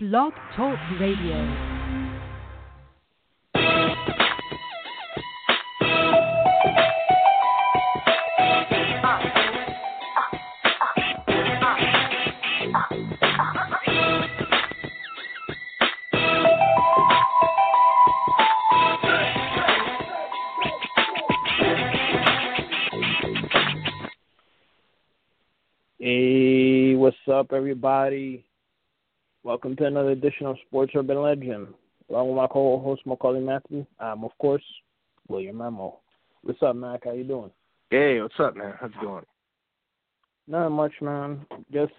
Blog Talk Radio. Hey, what's up, everybody? Welcome to another edition of Sports Urban Legend. Along with my co-host Maccorley Mathieu, I'm of course William Rameau. What's up, Mac? How you doing? Hey, what's up, man? How's it going? Not much, man. Just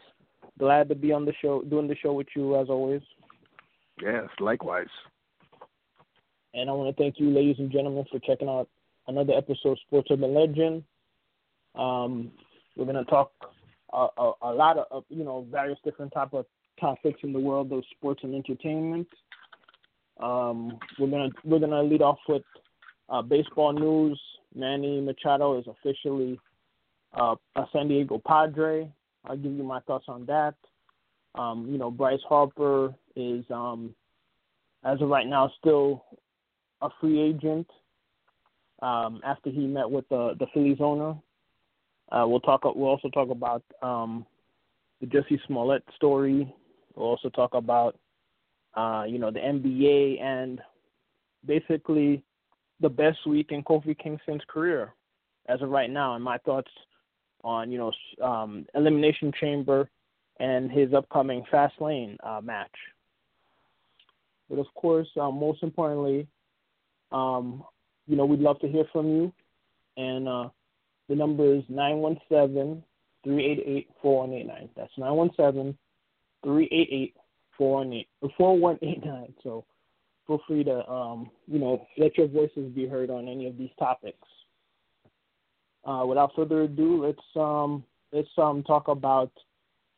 glad to be on the show, doing the show with you as always. Yes, likewise. And I want to thank you, ladies and gentlemen, for checking out another episode of Sports Urban Legend. Um, we're gonna talk a, a, a lot of you know various different type of topics in the world of sports and entertainment. Um, we're gonna we're gonna lead off with uh, baseball news. Manny Machado is officially uh, a San Diego Padre. I'll give you my thoughts on that. Um, you know, Bryce Harper is um, as of right now still a free agent. Um, after he met with the the Phillies owner, uh, we'll talk. We'll also talk about um, the Jussie Smollett story. We'll also talk about uh, you know the NBA and basically the best week in Kofi Kingston's career as of right now, and my thoughts on you know um, Elimination Chamber and his upcoming Fastlane uh, match. But of course, uh, most importantly, um, you know we'd love to hear from you, and uh, the number is nine one seven three eight eight four one eight nine. That's nine one seven three eight eight four one eight four one eight nine. So feel free to um, you know let your voices be heard on any of these topics. Uh, without further ado, let's um, let's um, talk about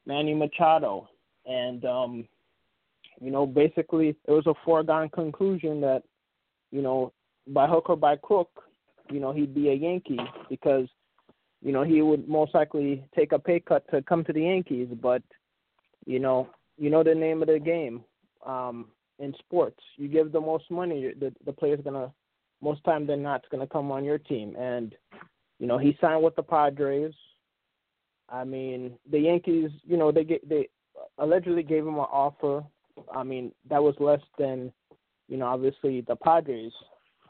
Manny Machado, and um, you know basically it was a foregone conclusion that you know by hook or by crook, you know he'd be a Yankee because you know he would most likely take a pay cut to come to the Yankees, but you know you know the name of the game um, in sports. You give the most money, the the player's gonna most time than not gonna come on your team. And you know he signed with the Padres. I mean the Yankees, you know they get they allegedly gave him an offer. I mean that was less than you know obviously the Padres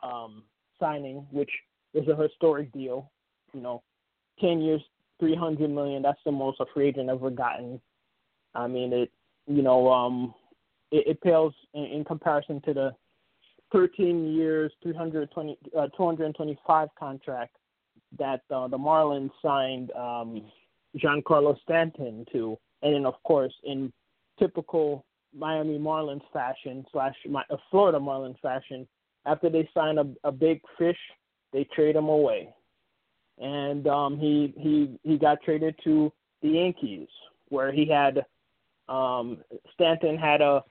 um, signing, which is a historic deal. You know, ten years, three hundred million. That's the most a free agent ever gotten. I mean, it you know um, it, it pales in, in comparison to the 13 years, 320, uh, 225 contract that uh, the Marlins signed um, Giancarlo Stanton to, and then of course in typical Miami Marlins fashion slash uh, Florida Marlins fashion, after they sign a, a big fish, they trade him away, and um, he he he got traded to the Yankees, where he had um, Stanton had a,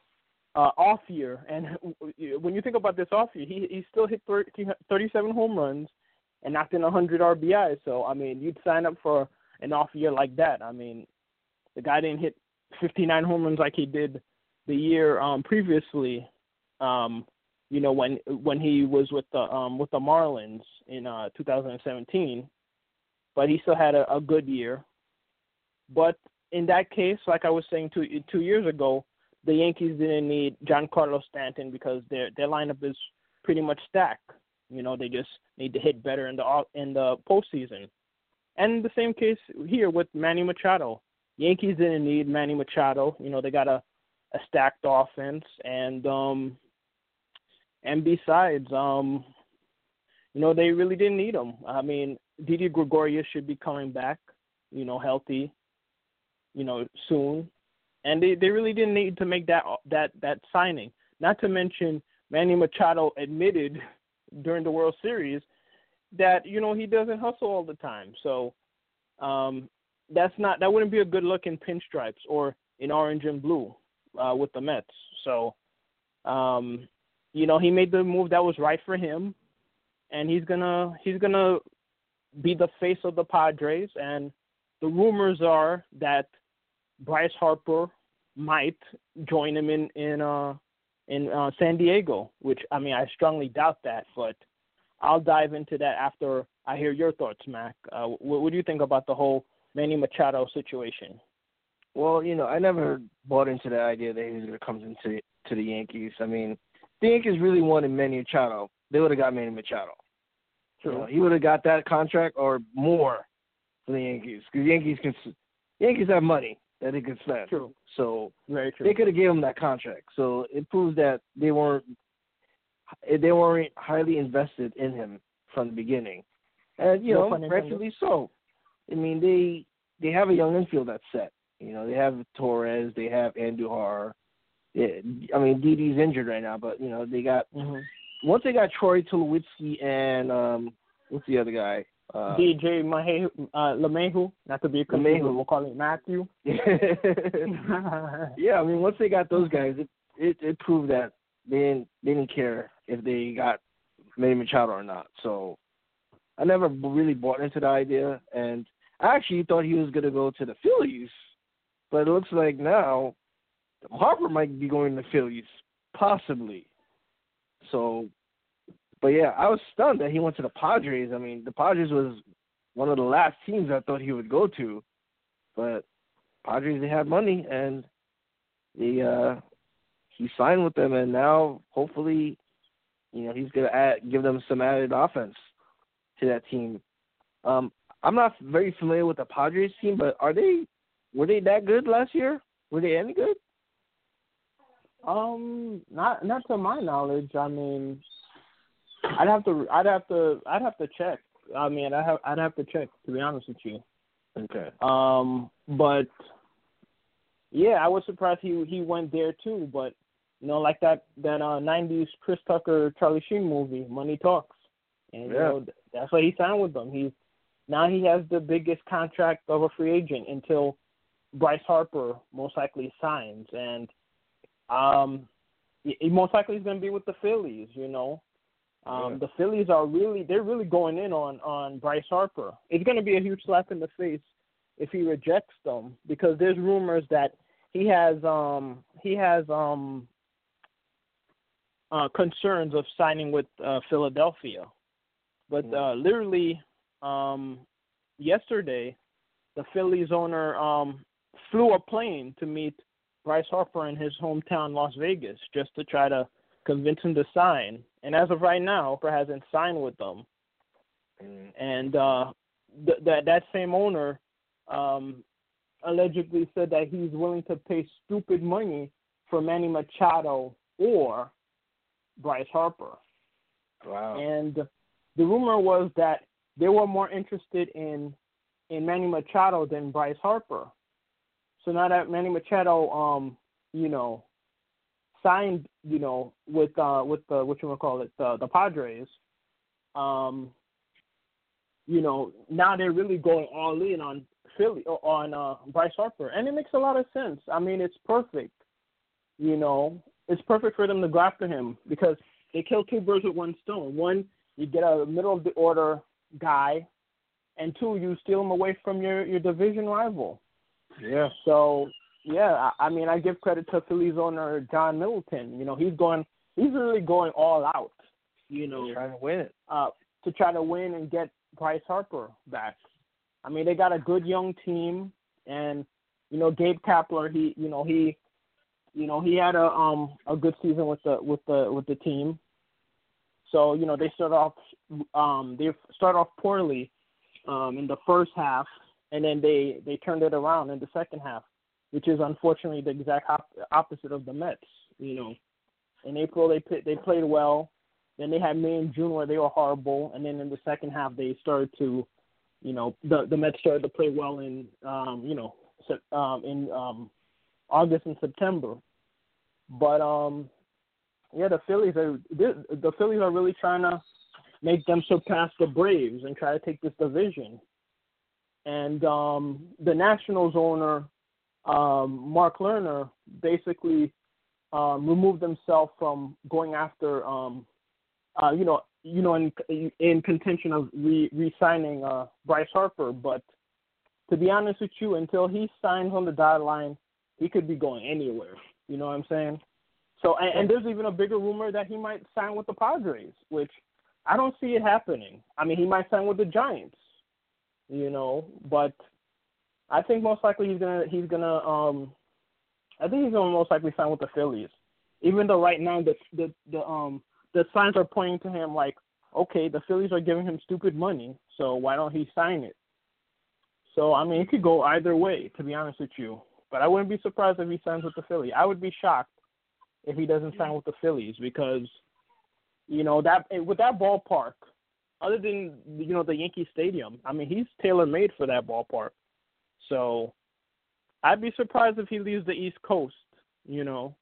a off year, and when you think about this off year, he he still hit 30, 37 home runs and knocked in 100 RBI. So I mean, you'd sign up for an off year like that. I mean, the guy didn't hit 59 home runs like he did the year um, previously. Um, you know when when he was with the um, with the Marlins in uh, 2017, but he still had a, a good year. But in that case, like I was saying two two years ago, the Yankees didn't need Giancarlo Stanton because their their lineup is pretty much stacked. You know, they just need to hit better in the in the postseason. And the same case here with Manny Machado. Yankees didn't need Manny Machado. You know, they got a a stacked offense and um and besides, um you know, they really didn't need him. I mean, Didi Gregorius should be coming back, you know, healthy you know, soon. And they, they really didn't need to make that that that signing. Not to mention Manny Machado admitted during the World Series that you know he doesn't hustle all the time. So um, that's not that wouldn't be a good look in pinstripes or in orange and blue uh, with the Mets. So um, you know he made the move that was right for him, and he's gonna he's gonna be the face of the Padres. And the rumors are that Bryce Harper might join him in in uh in uh, San Diego, which I mean I strongly doubt that, but I'll dive into that after I hear your thoughts, Mac. Uh, what, what do you think about the whole Manny Machado situation? Well, you know, I never bought into the idea that he was going to come into to the Yankees. I mean, the Yankees really wanted Manny Machado. They would have got Manny Machado. True. You know, he would have got that contract or more from the Yankees because Yankees can Yankees have money that they could spend. True. So Very true. they could have gave him that contract. So it proves that they weren't they weren't highly invested in him from the beginning, and you No know rightfully so. I mean they they have a young infield that's set. You know they have Torres, they have Andujar. Yeah, I mean Didi's injured right now, but you know they got hmm once they got Troy Tulowitzki and um what's the other guy? Uh, DJ Mahe, uh, LeMahieu, not to be confused, we'll call it Matthew. yeah, I mean, once they got those guys, it it, it proved that they didn't they didn't care if they got Manny Machado or not. So I never really bought into the idea, and I actually thought he was gonna go to the Phillies, but it looks like now Harper might be going to the Phillies, possibly. So, but yeah, I was stunned that he went to the Padres. I mean, the Padres was one of the last teams I thought he would go to, but Padres they had money and they uh he signed with them and now hopefully you know he's gonna add give them some added offense to that team. Um I'm not very familiar with the Padres team, but are they were they that good last year? Were they any good? Um, not not to my knowledge. I mean, I'd have to, I'd have to, I'd have to check. I mean, I have, I'd have to check to be honest with you. Okay. Um, but yeah, I was surprised he he went there too. But you know, like that that uh '90s Chris Tucker Charlie Sheen movie, Money Talks, and you know that's why he signed with them. He's now he has the biggest contract of a free agent until Bryce Harper most likely signs, and um, he most likely is going to be with the Phillies. You know, um, Yeah. the Phillies are really they're really going in on on Bryce Harper. It's going to be a huge slap in the face if he rejects them because there's rumors that he has um he has um uh concerns of signing with uh Philadelphia. But Mm. uh literally um yesterday the Phillies owner um flew a plane to meet Bryce Harper in his hometown Las Vegas just to try to convince him to sign. And as of right now, Harper hasn't signed with them and uh, th- that that same owner um, allegedly said that he's willing to pay stupid money for Manny Machado or Bryce Harper. Wow. And the rumor was that they were more interested in in Manny Machado than Bryce Harper. So now that Manny Machado, um, you know, signed, you know, with uh with the what you want to call it, the the Padres, um, you know, now they're really going all in on Philly on uh Bryce Harper, and it makes a lot of sense. I mean, it's perfect. You know, it's perfect for them to go after him because they kill two birds with one stone. One, you get a middle of the order guy, and two, you steal him away from your your division rival. Yeah. So yeah, I, I mean, I give credit to Phillies owner John Middleton. You know, he's going, he's really going all out. You know, Trying to win it. uh, to try to win and get Bryce Harper back. I mean, they got a good young team, and you know, Gabe Kapler, he, you know, he, you know, he had a um a good season with the with the with the team. So you know, they start off um they start off poorly um in the first half, and then they they turned it around in the second half, which is unfortunately the exact op- opposite of the Mets. You know, in April they they played well. Then they had May and June where they were horrible, and then in the second half they started to, you know, the the Mets started to play well in, um, you know, um, in um, August and September. But um, yeah, the Phillies are the the Phillies are really trying to make them surpass the Braves and try to take this division. And um, the Nationals owner, um, Mark Lerner, basically um, removed himself from going after, um, uh, you know, you know, in in contention of re re-signing uh, Bryce Harper. But to be honest with you, until he signs on the dotted line, he could be going anywhere. You know what I'm saying? So, and, and there's even a bigger rumor that he might sign with the Padres, which I don't see it happening. I mean, he might sign with the Giants, you know, but I think most likely he's gonna he's gonna um I think he's gonna most likely sign with the Phillies. Even though right now the the the um the signs are pointing to him like, okay, the Phillies are giving him stupid money, so why don't he sign it? So I mean, it could go either way, to be honest with you. But I wouldn't be surprised if he signs with the Phillies. I would be shocked if he doesn't sign with the Phillies because, you know, that with that ballpark, other than you know the Yankee Stadium, I mean, he's tailor made for that ballpark. So I'd be surprised if he leaves the East Coast, you know,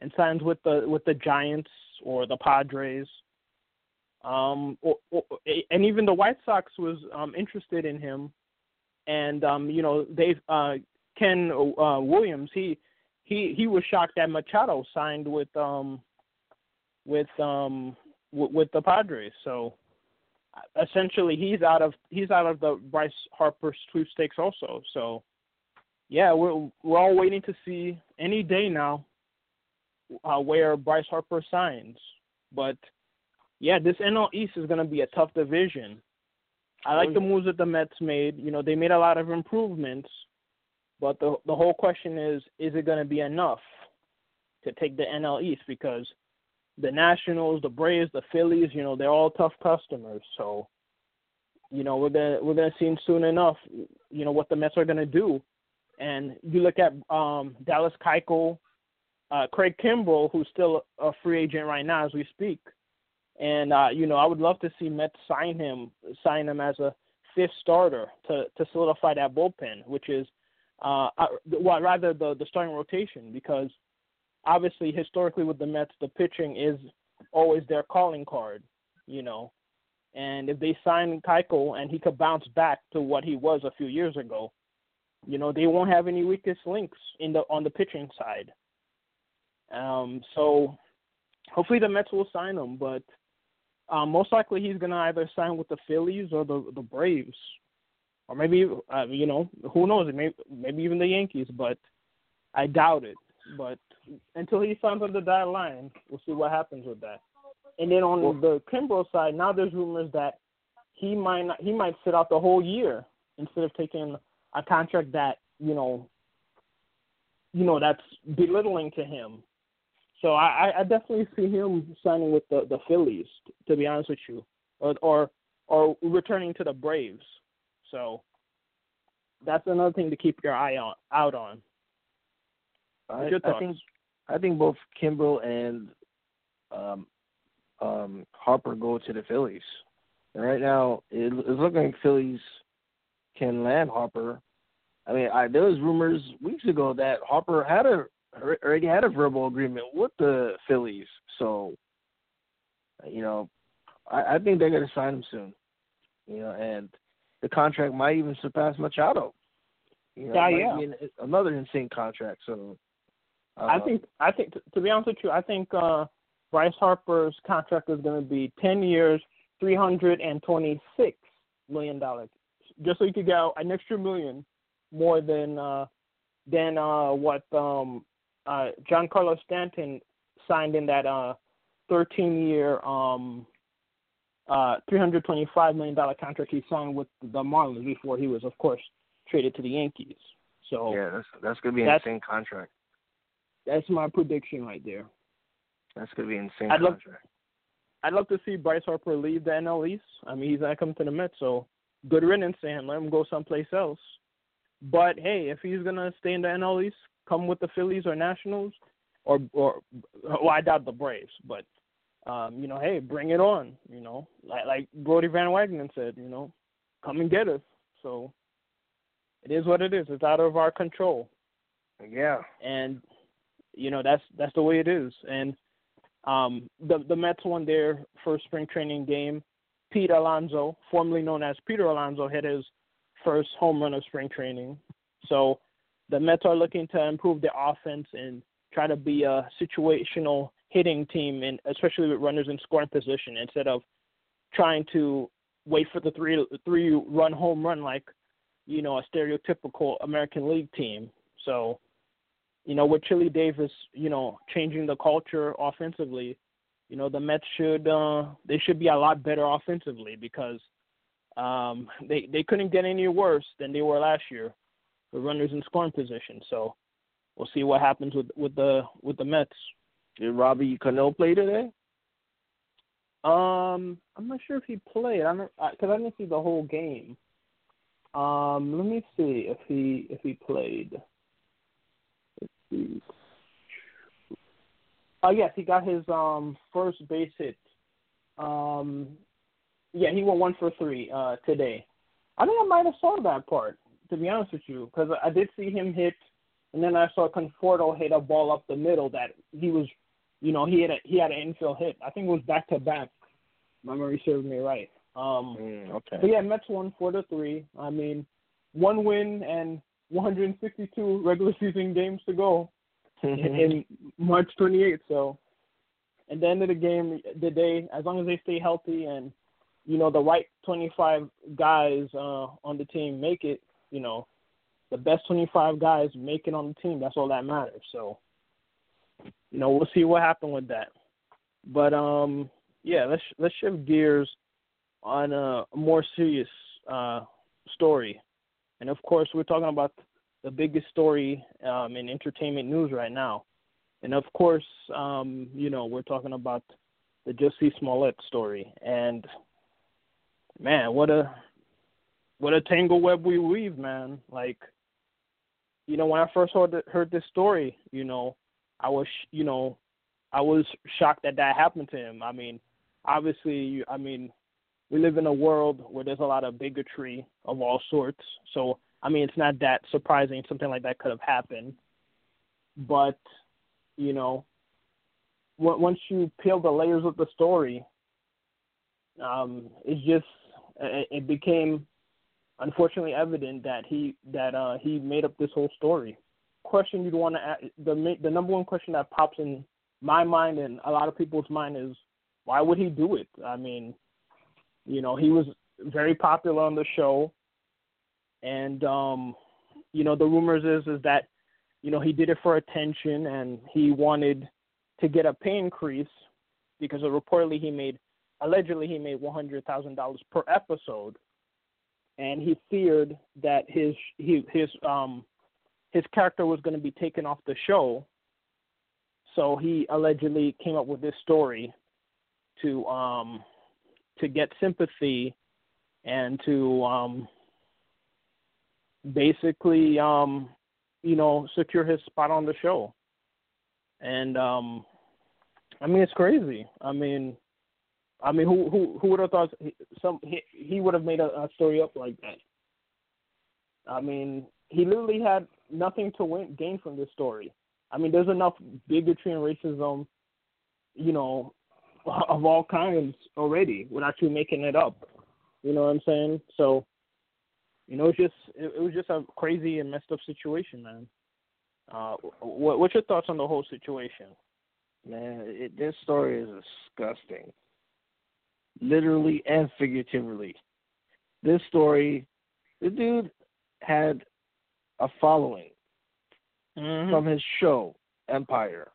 and signs with the with the Giants or the Padres. Um, or, or, and even the White Sox was um, interested in him, and um, you know they uh, Ken uh, Williams he he he was shocked that Machado signed with um with um w- with the Padres. So essentially, he's out of he's out of the Bryce Harper sweepstakes also. So yeah, we're we're all waiting to see any day now uh, where Bryce Harper signs. But yeah, this NL East is going to be a tough division. I like the moves that the Mets made. You know, they made a lot of improvements, but the the whole question is, is it going to be enough to take the NL East? Because the Nationals, the Braves, the Phillies, you know, they're all tough customers. So, you know, we're gonna we're gonna see soon enough, you know, what the Mets are gonna do. And you look at um, Dallas Keuchel, uh, Craig Kimbrel, who's still a free agent right now as we speak. And uh, you know, I would love to see Mets sign him, sign him as a fifth starter to to solidify that bullpen, which is, uh, uh well, rather the the starting rotation, because obviously historically with the Mets, the pitching is always their calling card, you know. And if they sign Keuchel and he could bounce back to what he was a few years ago, you know, they won't have any weakest links in the on the pitching side. Um, so hopefully the Mets will sign him, but um, most likely he's gonna either sign with the Phillies or the the Braves, or maybe uh, you know who knows, maybe maybe even the Yankees, but I doubt it. But until he signs on the dotted line, we'll see what happens with that. And then on well, the Kimbrel side, now there's rumors that he might not, he might sit out the whole year instead of taking a contract that you know you know that's belittling to him so I, I definitely see him signing with the the Phillies, to be honest with you, or or or returning to the Braves. So that's another thing to keep your eye on out on. I, I think I think both Kimbrel and um, um, Harper go to the Phillies. And right now, it, it's looking like Phillies can land Harper. I mean, I, there was rumors weeks ago that Harper had a already had a verbal agreement with the Phillies, so you know, I, I think they're going to sign him soon. You know, and the contract might even surpass Machado. You know, yeah, yeah. An, another insane contract. So, uh, I think I think to, be honest with you, I think uh, Bryce Harper's contract is going to be ten years, three hundred and twenty-six million dollars, just so you could get an extra million more than uh, than uh, what um, uh, Giancarlo Stanton signed in that uh, 13-year, um, uh, 325 million dollar contract he signed with the Marlins before he was, of course, traded to the Yankees. So yeah, that's that's gonna be an insane contract. That's my prediction right there. That's gonna be insane I'd contract. Love, I'd love to see Bryce Harper leave the NL East. I mean, he's not coming to the Mets, so good riddance to him. Let him go someplace else. But hey, if he's gonna stay in the NL East, come with the Phillies or Nationals, or or well, I doubt the Braves, but um, you know, hey, bring it on. You know, like like Brodie Van Wagenen said, you know, come and get us. So it is what it is. It's out of our control. Yeah. And you know that's that's the way it is. And um, the the Mets won their first spring training game. Pete Alonso, formerly known as Peter Alonso, hit his first home run of spring training. So the Mets are looking to improve their offense and try to be a situational hitting team, and especially with runners in scoring position, instead of trying to wait for the three three run home run like you know a stereotypical American League team. So you know, with Chili Davis, you know, changing the culture offensively, you know, the Mets should uh they should be a lot better offensively because um they they couldn't get any worse than they were last year for runners in scoring position. So we'll see what happens with with the with the Mets. Did Robbie Cano play today? Um, I'm not sure if he played. I'm because I didn't see the whole game. Um, let me see if he if he played. See. Oh yes, he got his um first base hit. Um, yeah, he went one for three uh today. I think I might have saw that part to be honest with you because I did see him hit, and then I saw Conforto hit a ball up the middle that he was, you know, he had a he had an infield hit. I think it was back to back. My memory serves me right. Um, Mm, okay. but yeah, Mets won four to three. I mean, one win and 162 regular season games to go in March 28th. So, at the end of the game, the day, as long as they stay healthy and you know the right 25 guys uh, on the team make it, you know, the best 25 guys make it on the team. That's all that matters. So, you know, we'll see what happens with that. But um, yeah, let's let's shift gears on a more serious uh, story, and of course, we're talking about the biggest story um, in entertainment news right now, and of course, um, you know, we're talking about the Jussie Smollett story, and man, what a what a tangle web we weave, man. Like, you know, when I first heard heard this story, you know, I was, you know, I was shocked that that happened to him. I mean, obviously, I mean, we live in a world where there's a lot of bigotry of all sorts. So, I mean, it's not that surprising something like that could have happened. But, you know, once you peel the layers of the story, um, it's just it became unfortunately evident that he that uh, he made up this whole story. Question you'd want to ask, the the number one question that pops in my mind and a lot of people's mind is why would he do it? I mean, you know, he was very popular on the show, and um, you know, the rumors is is that you know he did it for attention and he wanted to get a pay increase because reportedly he made allegedly he made one hundred thousand dollars per episode, and he feared that his his um his character was going to be taken off the show. So he allegedly came up with this story to um to get sympathy and to um basically um you know secure his spot on the show. And um I mean it's crazy. I mean I mean, who who who would have thought some he, he would have made a, a story up like that? I mean, he literally had nothing to win, gain from this story. I mean, there's enough bigotry and racism, you know, of all kinds already without you making it up. You know what I'm saying? So, you know, it's just it, it was just a crazy and messed up situation, man. Uh, what, what's your thoughts on the whole situation? Man, it, this story is disgusting literally and figuratively. This story, the dude had a following mm-hmm. from his show, Empire.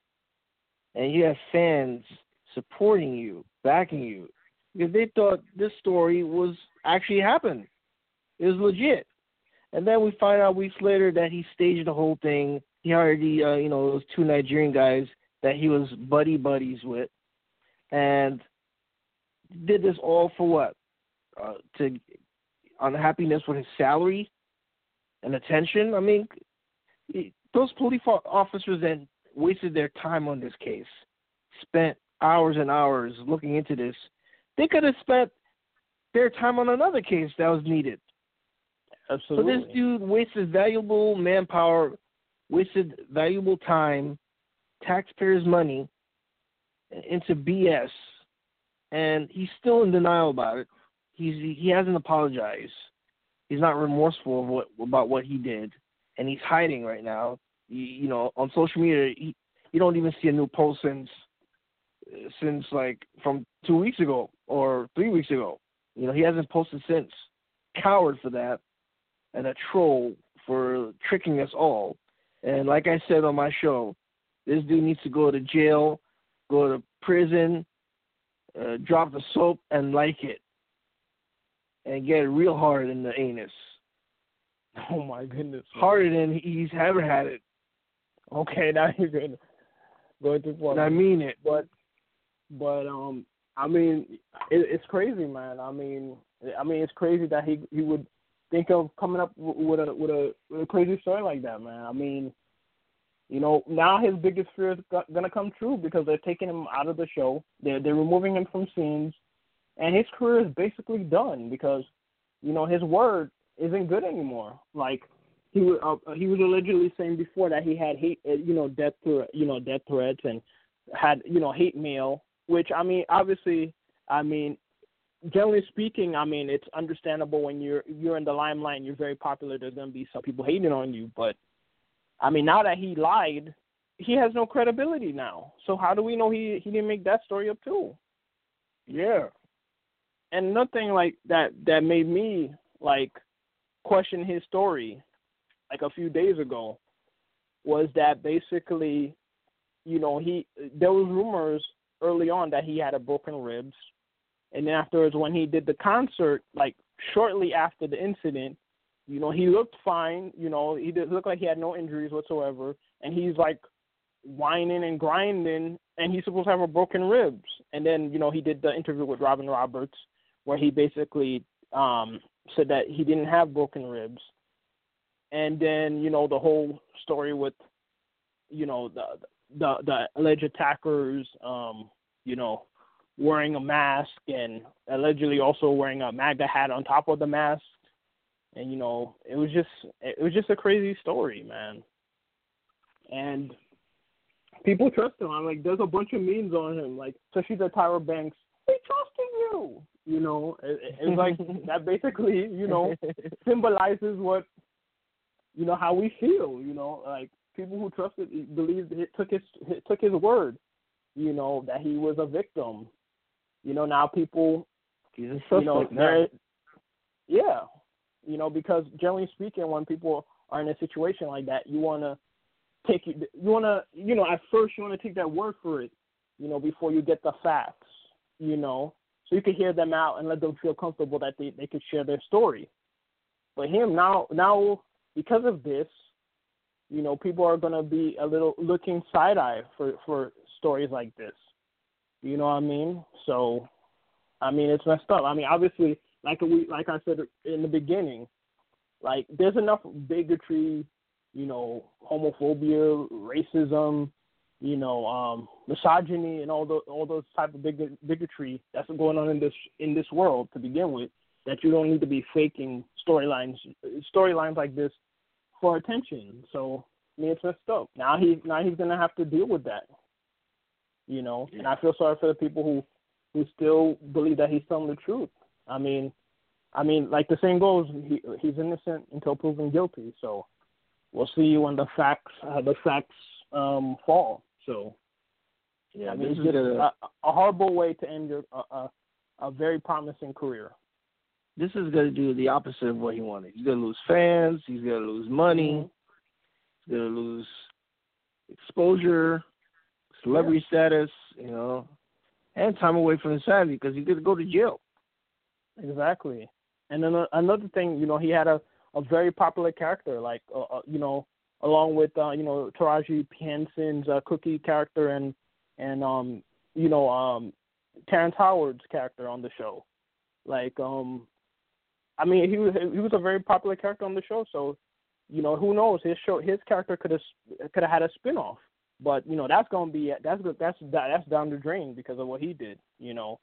And he have fans supporting you, backing you, because they thought this story was actually happened. It was legit. And then we find out weeks later that he staged the whole thing. He hired the, uh, you know, those two Nigerian guys that he was buddy buddies with, and did this all for what? Uh, to unhappiness with his salary and attention. I mean, those police officers that wasted their time on this case, spent hours and hours looking into this. They could have spent their time on another case that was needed. Absolutely. So this dude wasted valuable manpower, wasted valuable time, taxpayers' money into BS and he's still in denial about it. He's he hasn't apologized. He's not remorseful of what about what he did, and he's hiding right now. You, you know, on social media, he, you don't even see a new post since since like from two weeks ago or three weeks ago. You know, he hasn't posted since. Coward for that, and a troll for tricking us all. And like I said on my show, this dude needs to go to jail, go to prison, uh, drop the soap and like it, and get real hard in the anus. Oh my goodness. Harder than he's ever had it. Okay, now you're good. Going too far. And I mean it. But, but um, I mean, it, it's crazy, man. I mean, I mean, it's crazy that he he would think of coming up with a with a with a crazy story like that, man. I mean, you know, now his biggest fear is gonna come true because they're taking him out of the show. They're they're removing him from scenes, and his career is basically done because, you know, his word isn't good anymore. Like he was uh, he was allegedly saying before that he had hate, uh, you know, death to you know death threats and had you know hate mail. Which I mean, obviously, I mean, generally speaking, I mean it's understandable when you're you're in the limelight and you're very popular. There's gonna be some people hating on you, but I mean, now that he lied, he has no credibility now. So how do we know he he didn't make that story up too? Yeah. And nothing like that that made me like question his story like a few days ago was that basically, you know, he there was rumors early on that he had a broken ribs, and then afterwards when he did the concert, like shortly after the incident, you know, he looked fine. You know, he did look like he had no injuries whatsoever, and he's like wining and grinding, and he's supposed to have a broken ribs. And then, you know, he did the interview with Robin Roberts, where he basically um, said that he didn't have broken ribs. And then, you know, the whole story with, you know, the the the alleged attackers, um, you know, wearing a mask and allegedly also wearing a MAGA hat on top of the mask and you know it was just it was just a crazy story, man. And people trust him. I'm like, there's a bunch of memes on him, like especially the Tyra Banks. We trusting you, you know. It, it's like that basically, you know, symbolizes what you know how we feel. You know, like people who trusted believed it took his it took his word. You know that he was a victim. You know now people. Suspect you know, now. Yeah, you know, because generally speaking, when people are in a situation like that, you want to take you, you want to, you know, at first you want to take that word for it, you know, before you get the facts, you know, so you can hear them out and let them feel comfortable that they they could share their story. But him now, now because of this, you know, people are gonna be a little looking side eye for for stories like this. You know what I mean? So, I mean, it's messed up. I mean, obviously, like we like I said in the beginning, like there's enough bigotry, you know, homophobia, racism, you know, um, misogyny, and all the all those type of big, bigotry that's going on in this in this world to begin with. That you don't need to be faking storylines storylines like this for attention. So I mean, it's messed up. Now he now he's gonna have to deal with that. You know, and I feel sorry for the people who who still believe that he's telling the truth. I mean, I mean, like the saying goes, he, he's innocent until proven guilty. So we'll see when the facts uh, the facts um, fall. So yeah, I mean, this it's is just a, a horrible way to end your a, a, a very promising career. This is gonna do the opposite of what he wanted. He's gonna lose fans. He's gonna lose money. Mhm. He's gonna lose exposure, celebrity status. You know, and time away from his family because he's gonna go to jail. Exactly. And then another thing, you know, he had a a very popular character, like uh, uh, you know, along with uh, you know Taraji P Henson's uh, Cookie character and and um you know um Terrence Howard's character on the show. Like um, I mean, he was he was a very popular character on the show, so you know who knows his show his character could have could have had a spin off, but you know that's gonna be that's that's that's down the drain because of what he did, you know.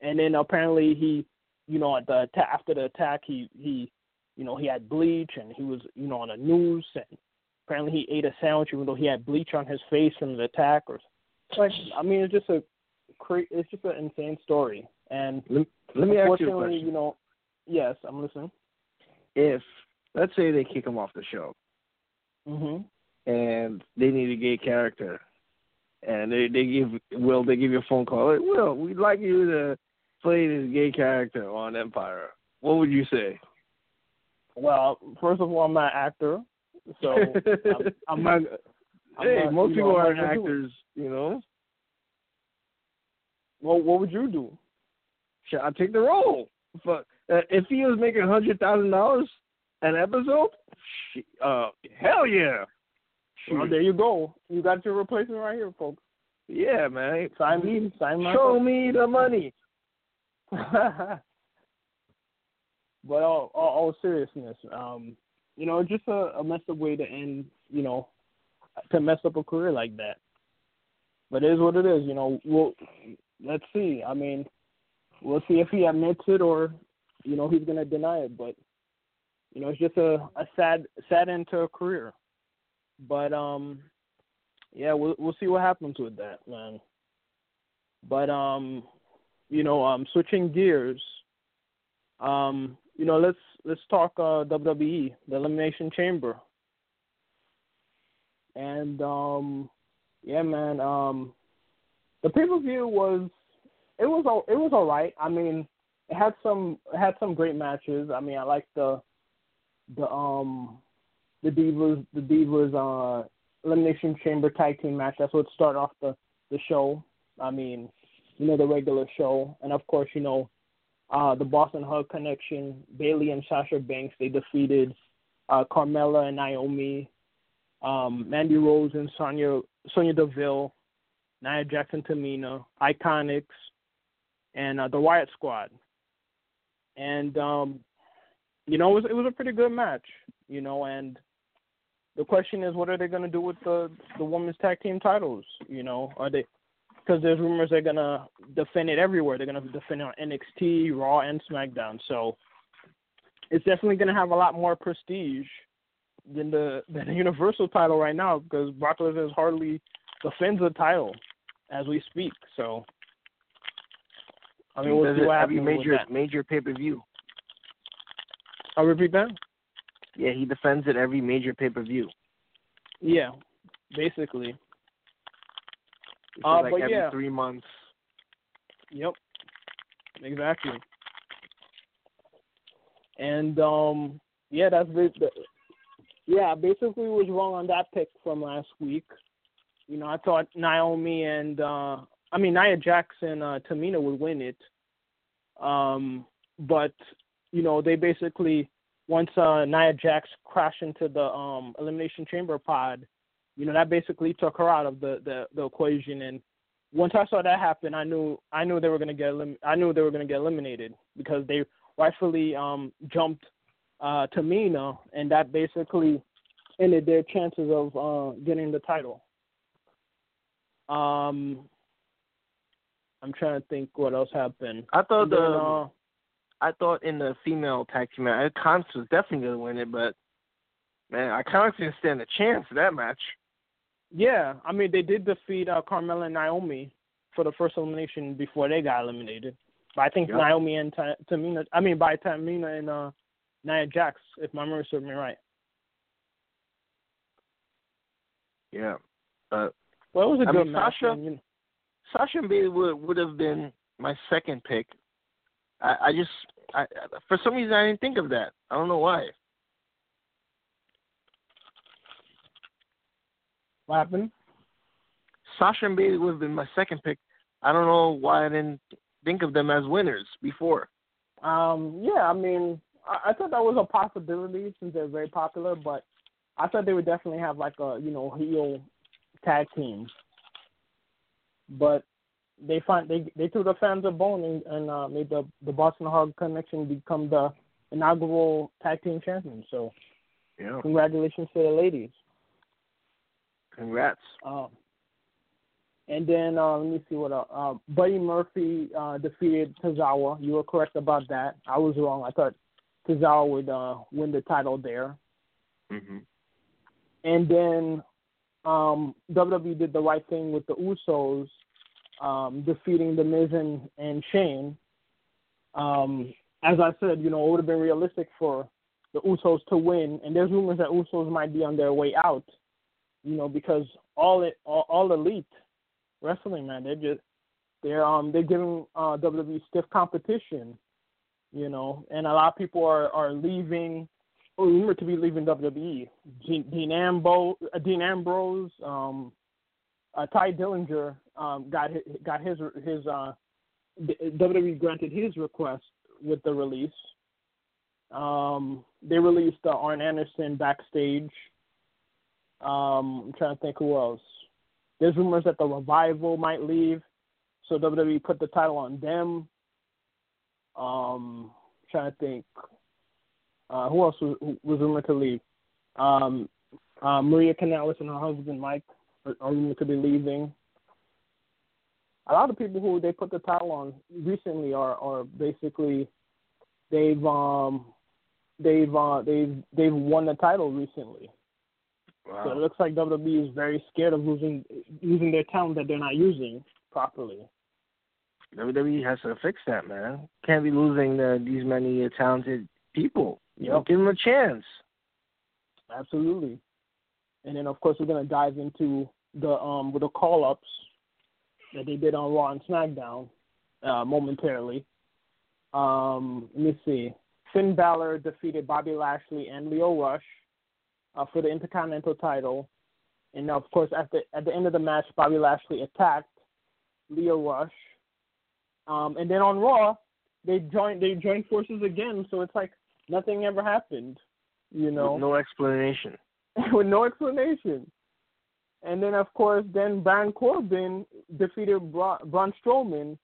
And then apparently he you know, at the after the attack, he he, you know, he had bleach and he was, you know, on the news and apparently he ate a sandwich even though he had bleach on his face from the attack. Or it's like, I mean, it's just a, cra- it's just an insane story. And Let, let me ask you a unfortunately, question. you know, yes, I'm listening. If let's say they kick him off the show Mhm. and they need a gay character, and they they give Will they give you a phone call? Hey, Will, we'd like you to play this gay character on Empire. What would you say? Well, first of all, I'm not an actor, So I'm, I'm not. I'm hey, not, most people know, aren't actors, you know. Well, what would you do? Should I take the role. But uh, if he was making a hundred thousand dollars an episode, shit, uh, hell yeah. Well, there you go. You got your replacement right here, folks. Yeah, man. Sign me. Sign my. Show me the money. but all, all, all seriousness, um, you know, just a, a messed up way to end, you know, to mess up a career like that. But it is what it is, you know. We'll let's see. I mean, we'll see if he admits it or, you know, he's gonna deny it. But you know, it's just a, a sad sad end to a career. But um, yeah, we'll we'll see what happens with that, man. But um, you know, um, switching gears, um, you know, let's let's talk uh, WWE, the Elimination Chamber, and um, yeah, man, um, the pay per view was it was all it was all right. I mean, had some had some great matches. I mean, I like the the um the divas the divas uh elimination chamber tag team match. That's what started off the the show. I mean, you know the regular show, and of course you know uh the Boss 'n' Hug Connection, Bayley and Sasha Banks. They defeated uh Carmella and Naomi, um Mandy Rose and Sonya Sonya Deville, Nia Jackson, Tamina, Iconics, and uh, the Riott Squad. And um you know, it was it was a pretty good match, you know, and the question is, what are they going to do with the the women's tag team titles? You know, are they because there's rumors they're gonna defend it everywhere. They're gonna defend it on NXT, Raw, and SmackDown. So it's definitely gonna have a lot more prestige than the than the Universal title right now because Brock Lesnar hardly defends the title as we speak. So I mean, we'll see what every happens with major major pay per view. I'll repeat that. Yeah, he defends it every major pay per view. Yeah, basically. It's Uh, like but every yeah. three months. Yep. Exactly. And um yeah, that's the, the yeah, basically was wrong on that pick from last week. You know, I thought Naomi and uh I mean Nia Jackson uh Tamina would win it. Um but you know, they basically once uh Nia Jax crashed into the um elimination chamber pod, you know, that basically took her out of the the, the equation and once I saw that happen, I knew I knew they were gonna get elim- I knew they were gonna get eliminated because they rightfully um jumped uh Tamina and that basically ended their chances of uh getting the title. Um I'm trying to think what else happened. I thought the uh, I thought in the female tag team match, Iconics was definitely gonna win it, but man, Iconics didn't stand a chance in that match. Yeah, I mean they did defeat uh, Carmella and Naomi for the first elimination before they got eliminated. But I think Yep. Naomi and Ta- Tamina, I mean by Tamina and uh, Nia Jax, if my memory serves me right. Yeah, but Well, it was a I good mean, match. Sasha- and, you know, Sasha and Bayley would would have been my second pick. I, I just I for some reason I didn't think of that. I don't know why. what happened? Sasha and Bayley would have been my second pick. I don't know why I didn't think of them as winners before. Um, yeah, I mean, I, I thought that was a possibility since they're very popular, but I thought they would definitely have like a you know heel tag team. But they find they they threw the fans a bone and, and uh, made the the Boss 'n' Hug Connection become the inaugural tag team champions. So Yeah. congratulations to the ladies. Congrats. Um, and then uh, let me see what else. Uh, Buddy Murphy uh, defeated Tozawa. You were correct about that. I was wrong. I thought Tozawa would uh, win the title there. Mhm. And then um, WWE did the right thing with the Usos, um, defeating The Miz and, and Shane. Um, as I said, you know, it would have been realistic for the Usos to win. And there's rumors that Usos might be on their way out. You know, because all it all, all elite wrestling, man, they're just they're um they're giving uh, WWE stiff competition. You know, and a lot of people are are leaving rumored to be leaving WWE. Dean, Dean, Ambo, uh, Dean Ambrose, um, uh, Tye Dillinger um, got his, got his his uh, WWE granted his request with the release. Um, they released uh, Arn Anderson backstage. Um, I'm trying to think who else. There's rumors that the revival might leave, so WWE put the title on them. Um, trying to think. Uh, who else was, was rumored to leave? Um, uh, Maria Kanellis and her husband Mike rumored to be leaving. A lot of people who they put the title on recently are are basically they've um they've uh they've they've won the title recently. Wow. So it looks like WWE is very scared of losing using their talent that they're not using properly. WWE has to fix that, man. Can't be losing uh, these many uh, talented people. You know, give them a chance. Absolutely. And then of course we're gonna dive into the um with the call ups that they did on Raw and SmackDown uh momentarily. Um let me see. Finn Balor defeated Bobby Lashley and Lio Rush uh, for the Intercontinental title. And of course at the at the end of the match Bobby Lashley attacked Lio Rush. Um and then on Raw they joined they joined forces again, so it's like nothing ever happened. You know. With no explanation. with no explanation. And then, of course, then Baron Corbin defeated Bra- Braun Strowman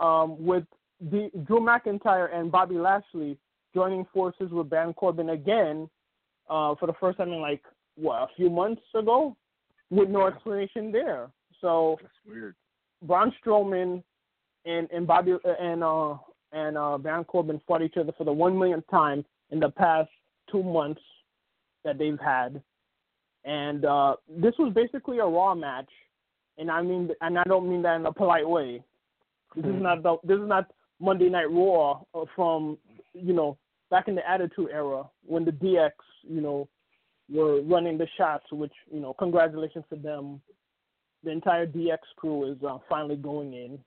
um, with the, Drew McIntyre and Bobby Lashley joining forces with Baron Corbin again uh, for the first time in like what a few months ago, with no explanation there. So That's weird. Braun Strowman and and Bobby and uh and uh Baron Corbin fought each other for the one millionth time in the past two months that they've had, and uh this was basically a Raw match, and I mean and I don't mean that in a polite way. This is Mhm. not the this is not Monday Night Raw uh, from you know back in the Attitude Era when the DX you know were running the shots, which you know congratulations to them the entire DX crew is uh, finally going in.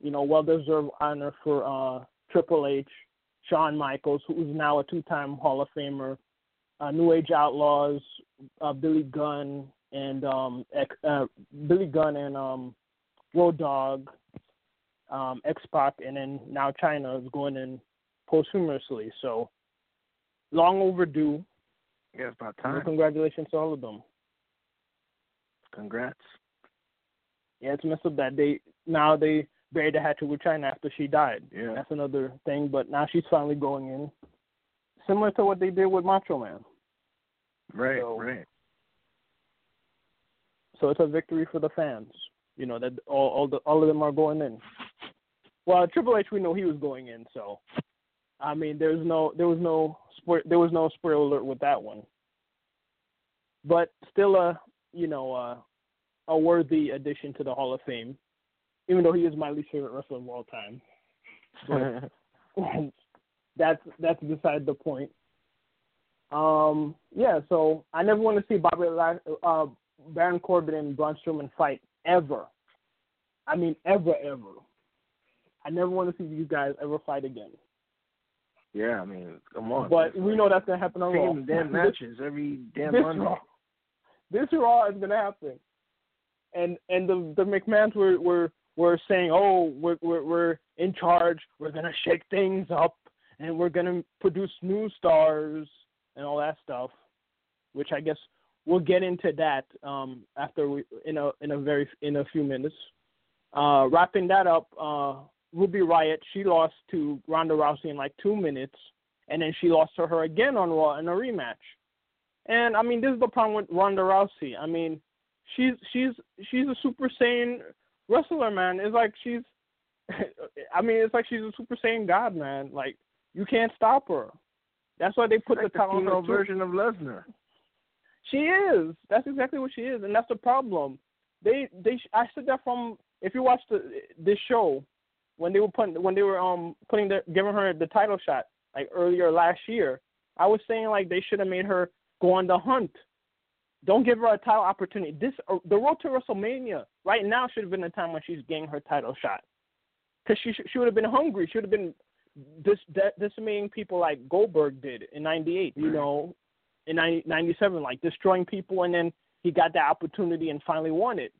You know, well deserved honor for uh, Triple H, Shawn Michaels, who is now a two time Hall of Famer, uh, New Age Outlaws, uh, Billy Gunn, and um, X, uh, Billy Gunn and um, Road Dog, um, X Pac, and then now Chyna is going in posthumously. So long overdue. Yeah, it's about time. Congratulations to all of them. Congrats. Yeah, it's messed up that they now they buried the hatchet with Chyna after she died. Yeah. That's another thing, but now she's finally going in. Similar to what they did with Macho Man. Right, So- right. So it's a victory for the fans. You know, that all all the all of them are going in. Well, Triple H we know he was going in, so I mean there's no there was no there was no spoiler alert with that one. But still a you know, uh, a worthy addition to the Hall of Fame. Even though he is my least favorite wrestler of all time. But that's that's beside the point. Um, yeah, so I never want to see Bobby uh, Baron Corbin and Braun Strowman fight ever. I mean, ever, ever. I never want to see these guys ever fight again. yeah, I mean, come on. But we know that's gonna happen on Raw. damn matches every damn this Monday. Raw, this Raw is gonna happen, and and the the McMahon's were were were saying, oh, we're we're we're in charge. We're gonna shake things up, and we're gonna produce new stars and all that stuff, which I guess we'll get into that um after we in a in a very in a few minutes. Uh, wrapping that up, uh, Ruby Riott she lost to Ronda Rousey in like two minutes, and then she lost to her again on Raw in a rematch. And I mean, this is the problem with Ronda Rousey. I mean, she's she's she's a Super Saiyan wrestler, man. It's like she's, I mean, it's like she's a Super Saiyan god, man. Like you can't stop her. That's why they put like the title on her. version of Lesnar. She is. That's exactly what she is, and that's the problem. They they I said that from if you watch the this show when they were putting when they were um putting the giving her the title shot like earlier last year. I was saying like they should have made her go on the hunt. Don't give her a title opportunity. This uh, the road to WrestleMania right now should have been the time when she's getting her title shot, because she sh- she would have been hungry. She would have been this de- decimating people like Goldberg did in '98. You know, in 97, like destroying people, and then he got that opportunity and finally won it.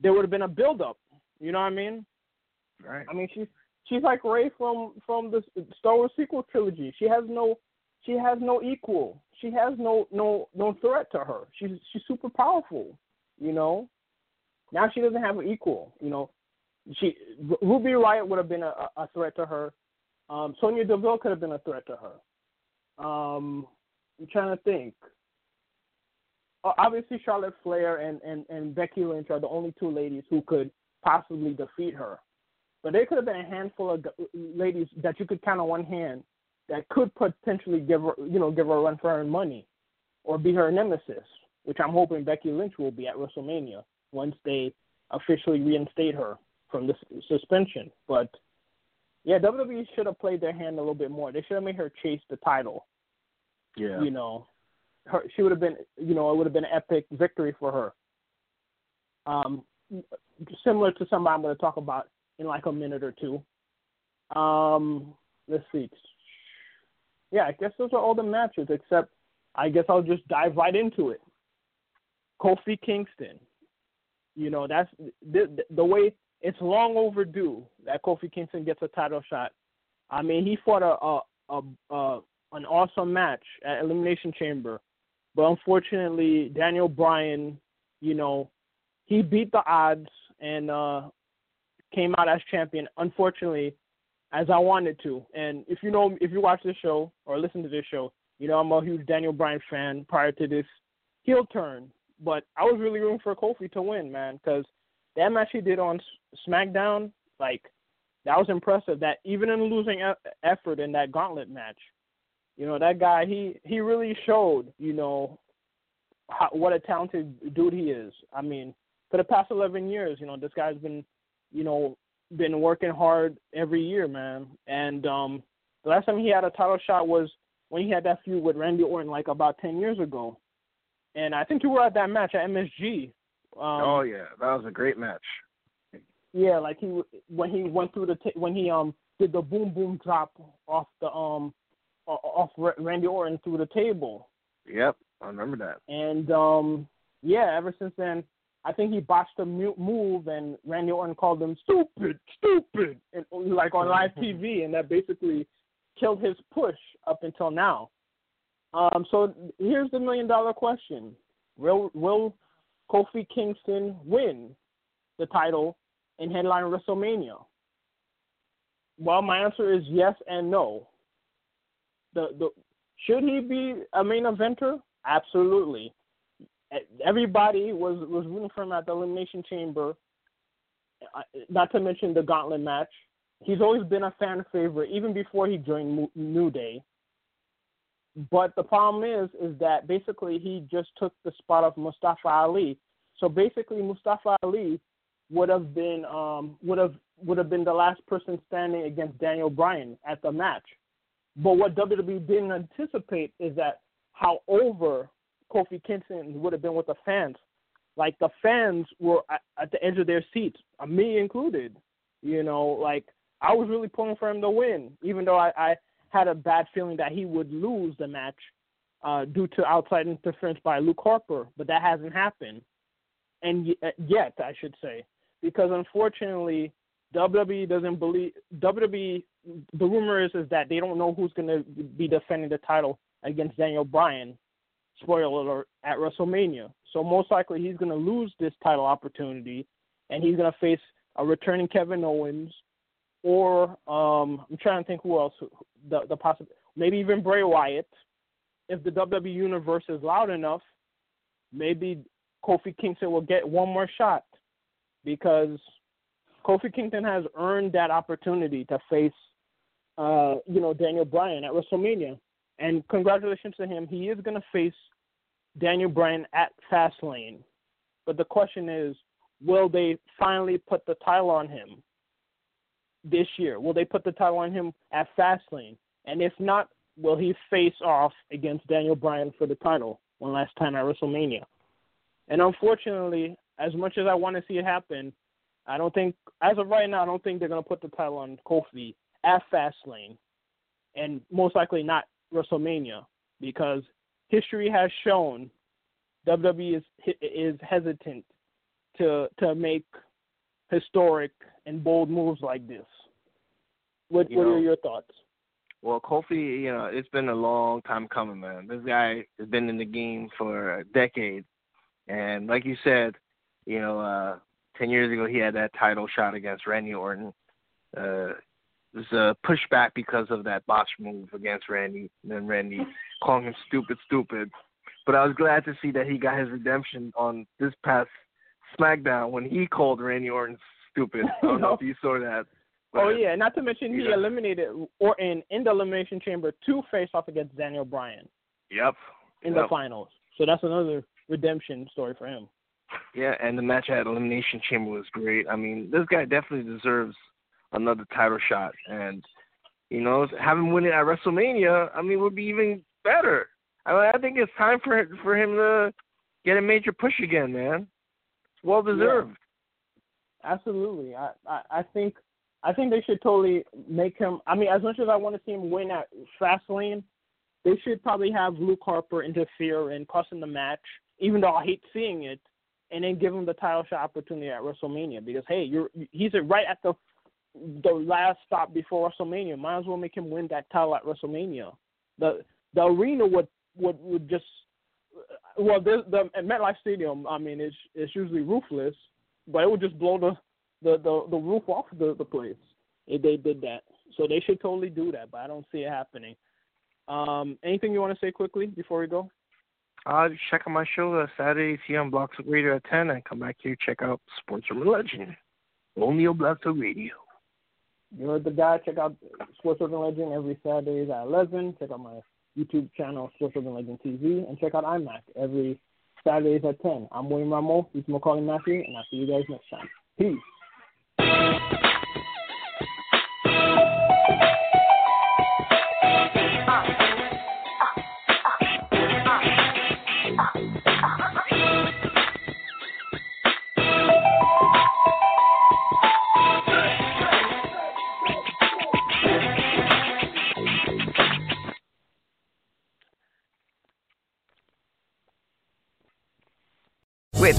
There would have been a build up. You know what I mean? Right. I mean, she's she's like Rey from from the Star Wars sequel trilogy. She has no she has no equal. She has no no no threat to her. She's she's super powerful. You know. Now she doesn't have an equal. You know, she Ruby Riott would have been a, a threat to her. Um, Sonya Deville could have been a threat to her. Um, I'm trying to think. Obviously, Charlotte Flair and, and, and Becky Lynch are the only two ladies who could possibly defeat her. But there could have been a handful of ladies that you could count on one hand that could potentially give her, you know, give her a run for her money, or be her nemesis, which I'm hoping Becky Lynch will be at WrestleMania once they officially reinstate her from the suspension. But yeah, WWE should have played their hand a little bit more. They should have made her chase the title. Yeah. You know, her she would have been, you know, it would have been an epic victory for her. Um, similar to somebody I'm going to talk about in like a minute or two. Um, let's see. Yeah, I guess those are all the matches, except I guess I'll just dive right into it. Kofi Kingston. You know, that's the, the way it's long overdue that Kofi Kingston gets a title shot. I mean, he fought a a, a, a an awesome match at Elimination Chamber, but unfortunately, Daniel Bryan, you know, he beat the odds and uh came out as champion. Unfortunately, as I wanted to. And if you know, if you watch this show or listen to this show, you know I'm a huge Daniel Bryan fan. Prior to this heel turn, but I was really rooting for Kofi to win, man, because that match he did on SmackDown, like that was impressive. That even in losing effort in that gauntlet match, you know that guy he he really showed, you know, how, what a talented dude he is. I mean, for the past 11 years, you know, this guy's been, you know, been working hard every year, man. And um the last time he had a title shot was when he had that feud with Randy Orton, like about 10 years ago. And I think you were at that match at MSG. Um, oh yeah, that was a great match. Yeah, like he when he went through the ta- when he um did the boom boom drop off the um off Randy Orton through the table. Yep, I remember that. And um yeah, ever since then, I think he botched a move, and Randy Orton called him stupid, stupid, and like on live TV, and that basically killed his push up until now. Um, so here's the million dollar question: Will Will Kofi Kingston win the title and headline WrestleMania? Well, my answer is yes and no. The the should he be a main eventer? Absolutely. Everybody was was rooting for him at the Elimination Chamber. Not to mention the Gauntlet match. He's always been a fan favorite, even before he joined New Day. But the problem is, is that basically he just took the spot of Mustafa Ali. So basically, Mustafa Ali would have been um, would have would have been the last person standing against Daniel Bryan at the match. But what WWE didn't anticipate is that how over Kofi Kingston would have been with the fans. Like the fans were at, at the edge of their seats, uh, me included. You know, like I was really pulling for him to win, even though I, I had a bad feeling that he would lose the match uh, due to outside interference by Luke Harper. But that hasn't happened, and y- uh, yet I should say, because unfortunately WWE doesn't believe WWE. The rumor is is that they don't know who's going to be defending the title against Daniel Bryan. Spoiler alert at WrestleMania. So most likely he's going to lose this title opportunity, and he's going to face a returning Kevin Owens, or um, I'm trying to think who else. The the possible maybe even Bray Wyatt. If the WWE universe is loud enough, maybe Kofi Kingston will get one more shot because Kofi Kingston has earned that opportunity to face, uh, you know, Daniel Bryan at WrestleMania. And congratulations to him. He is going to face Daniel Bryan at Fastlane. But the question is, will they finally put the title on him this year? Will they put the title on him at Fastlane? And if not, will he face off against Daniel Bryan for the title one last time at WrestleMania? And unfortunately, as much as I want to see it happen, I don't think, as of right now, I don't think they're going to put the title on Kofi at Fastlane. and most likely not WrestleMania because history has shown WWE is is hesitant to to make historic and bold moves like this. What You what know, are your thoughts? Well, Kofi, you know, it's been a long time coming, man. This guy has been in the game for a decade, and like you said, you know, uh, ten years ago he had that title shot against Randy Orton. Uh, it was a pushback because of that botch move against Randy, and then Randy calling him stupid, stupid. But I was glad to see that he got his redemption on this past SmackDown when he called Randy Orton stupid. I don't know if you saw that. Oh yeah, not to mention he Yeah. eliminated Orton in the elimination chamber to face off against Daniel Bryan Yep. in the finals. So that's another redemption story for him. Yeah, and the match at Elimination Chamber was great. I mean, this guy definitely deserves another title shot, and you know, having win it at WrestleMania, I mean, would be even better. I mean, I think it's time for for him to get a major push again, man. It's well deserved. Absolutely. I, I, I think I think they should totally make him I mean, as much as I want to see him win at Fastlane, they should probably have Luke Harper interfere and cost him the match, even though I hate seeing it, and then give him the title shot opportunity at WrestleMania because hey, you're he's right at the the last stop before WrestleMania. Might as well make him win that title at WrestleMania. The the arena would would would just well the the at MetLife Stadium. I mean, it's it's usually roofless, but it would just blow the the the, the roof off the the place if they did that. So they should totally do that, but I don't see it happening. Um, anything you want to say quickly before we go? Uh, check out my show uh, Saturdays here on Blog of Radio at 10 and come back here check out Sports Urban Legend. Only on Blog Talk Radio. You heard the guy. Check out Sports Urban Legend every Saturdays at 11. Check out my YouTube channel, Sports Urban Legend TV, and check out iMac every Saturdays at 10. I'm William Rameau. He's Maccorley Mathieu, and I'll see you guys next time. Peace.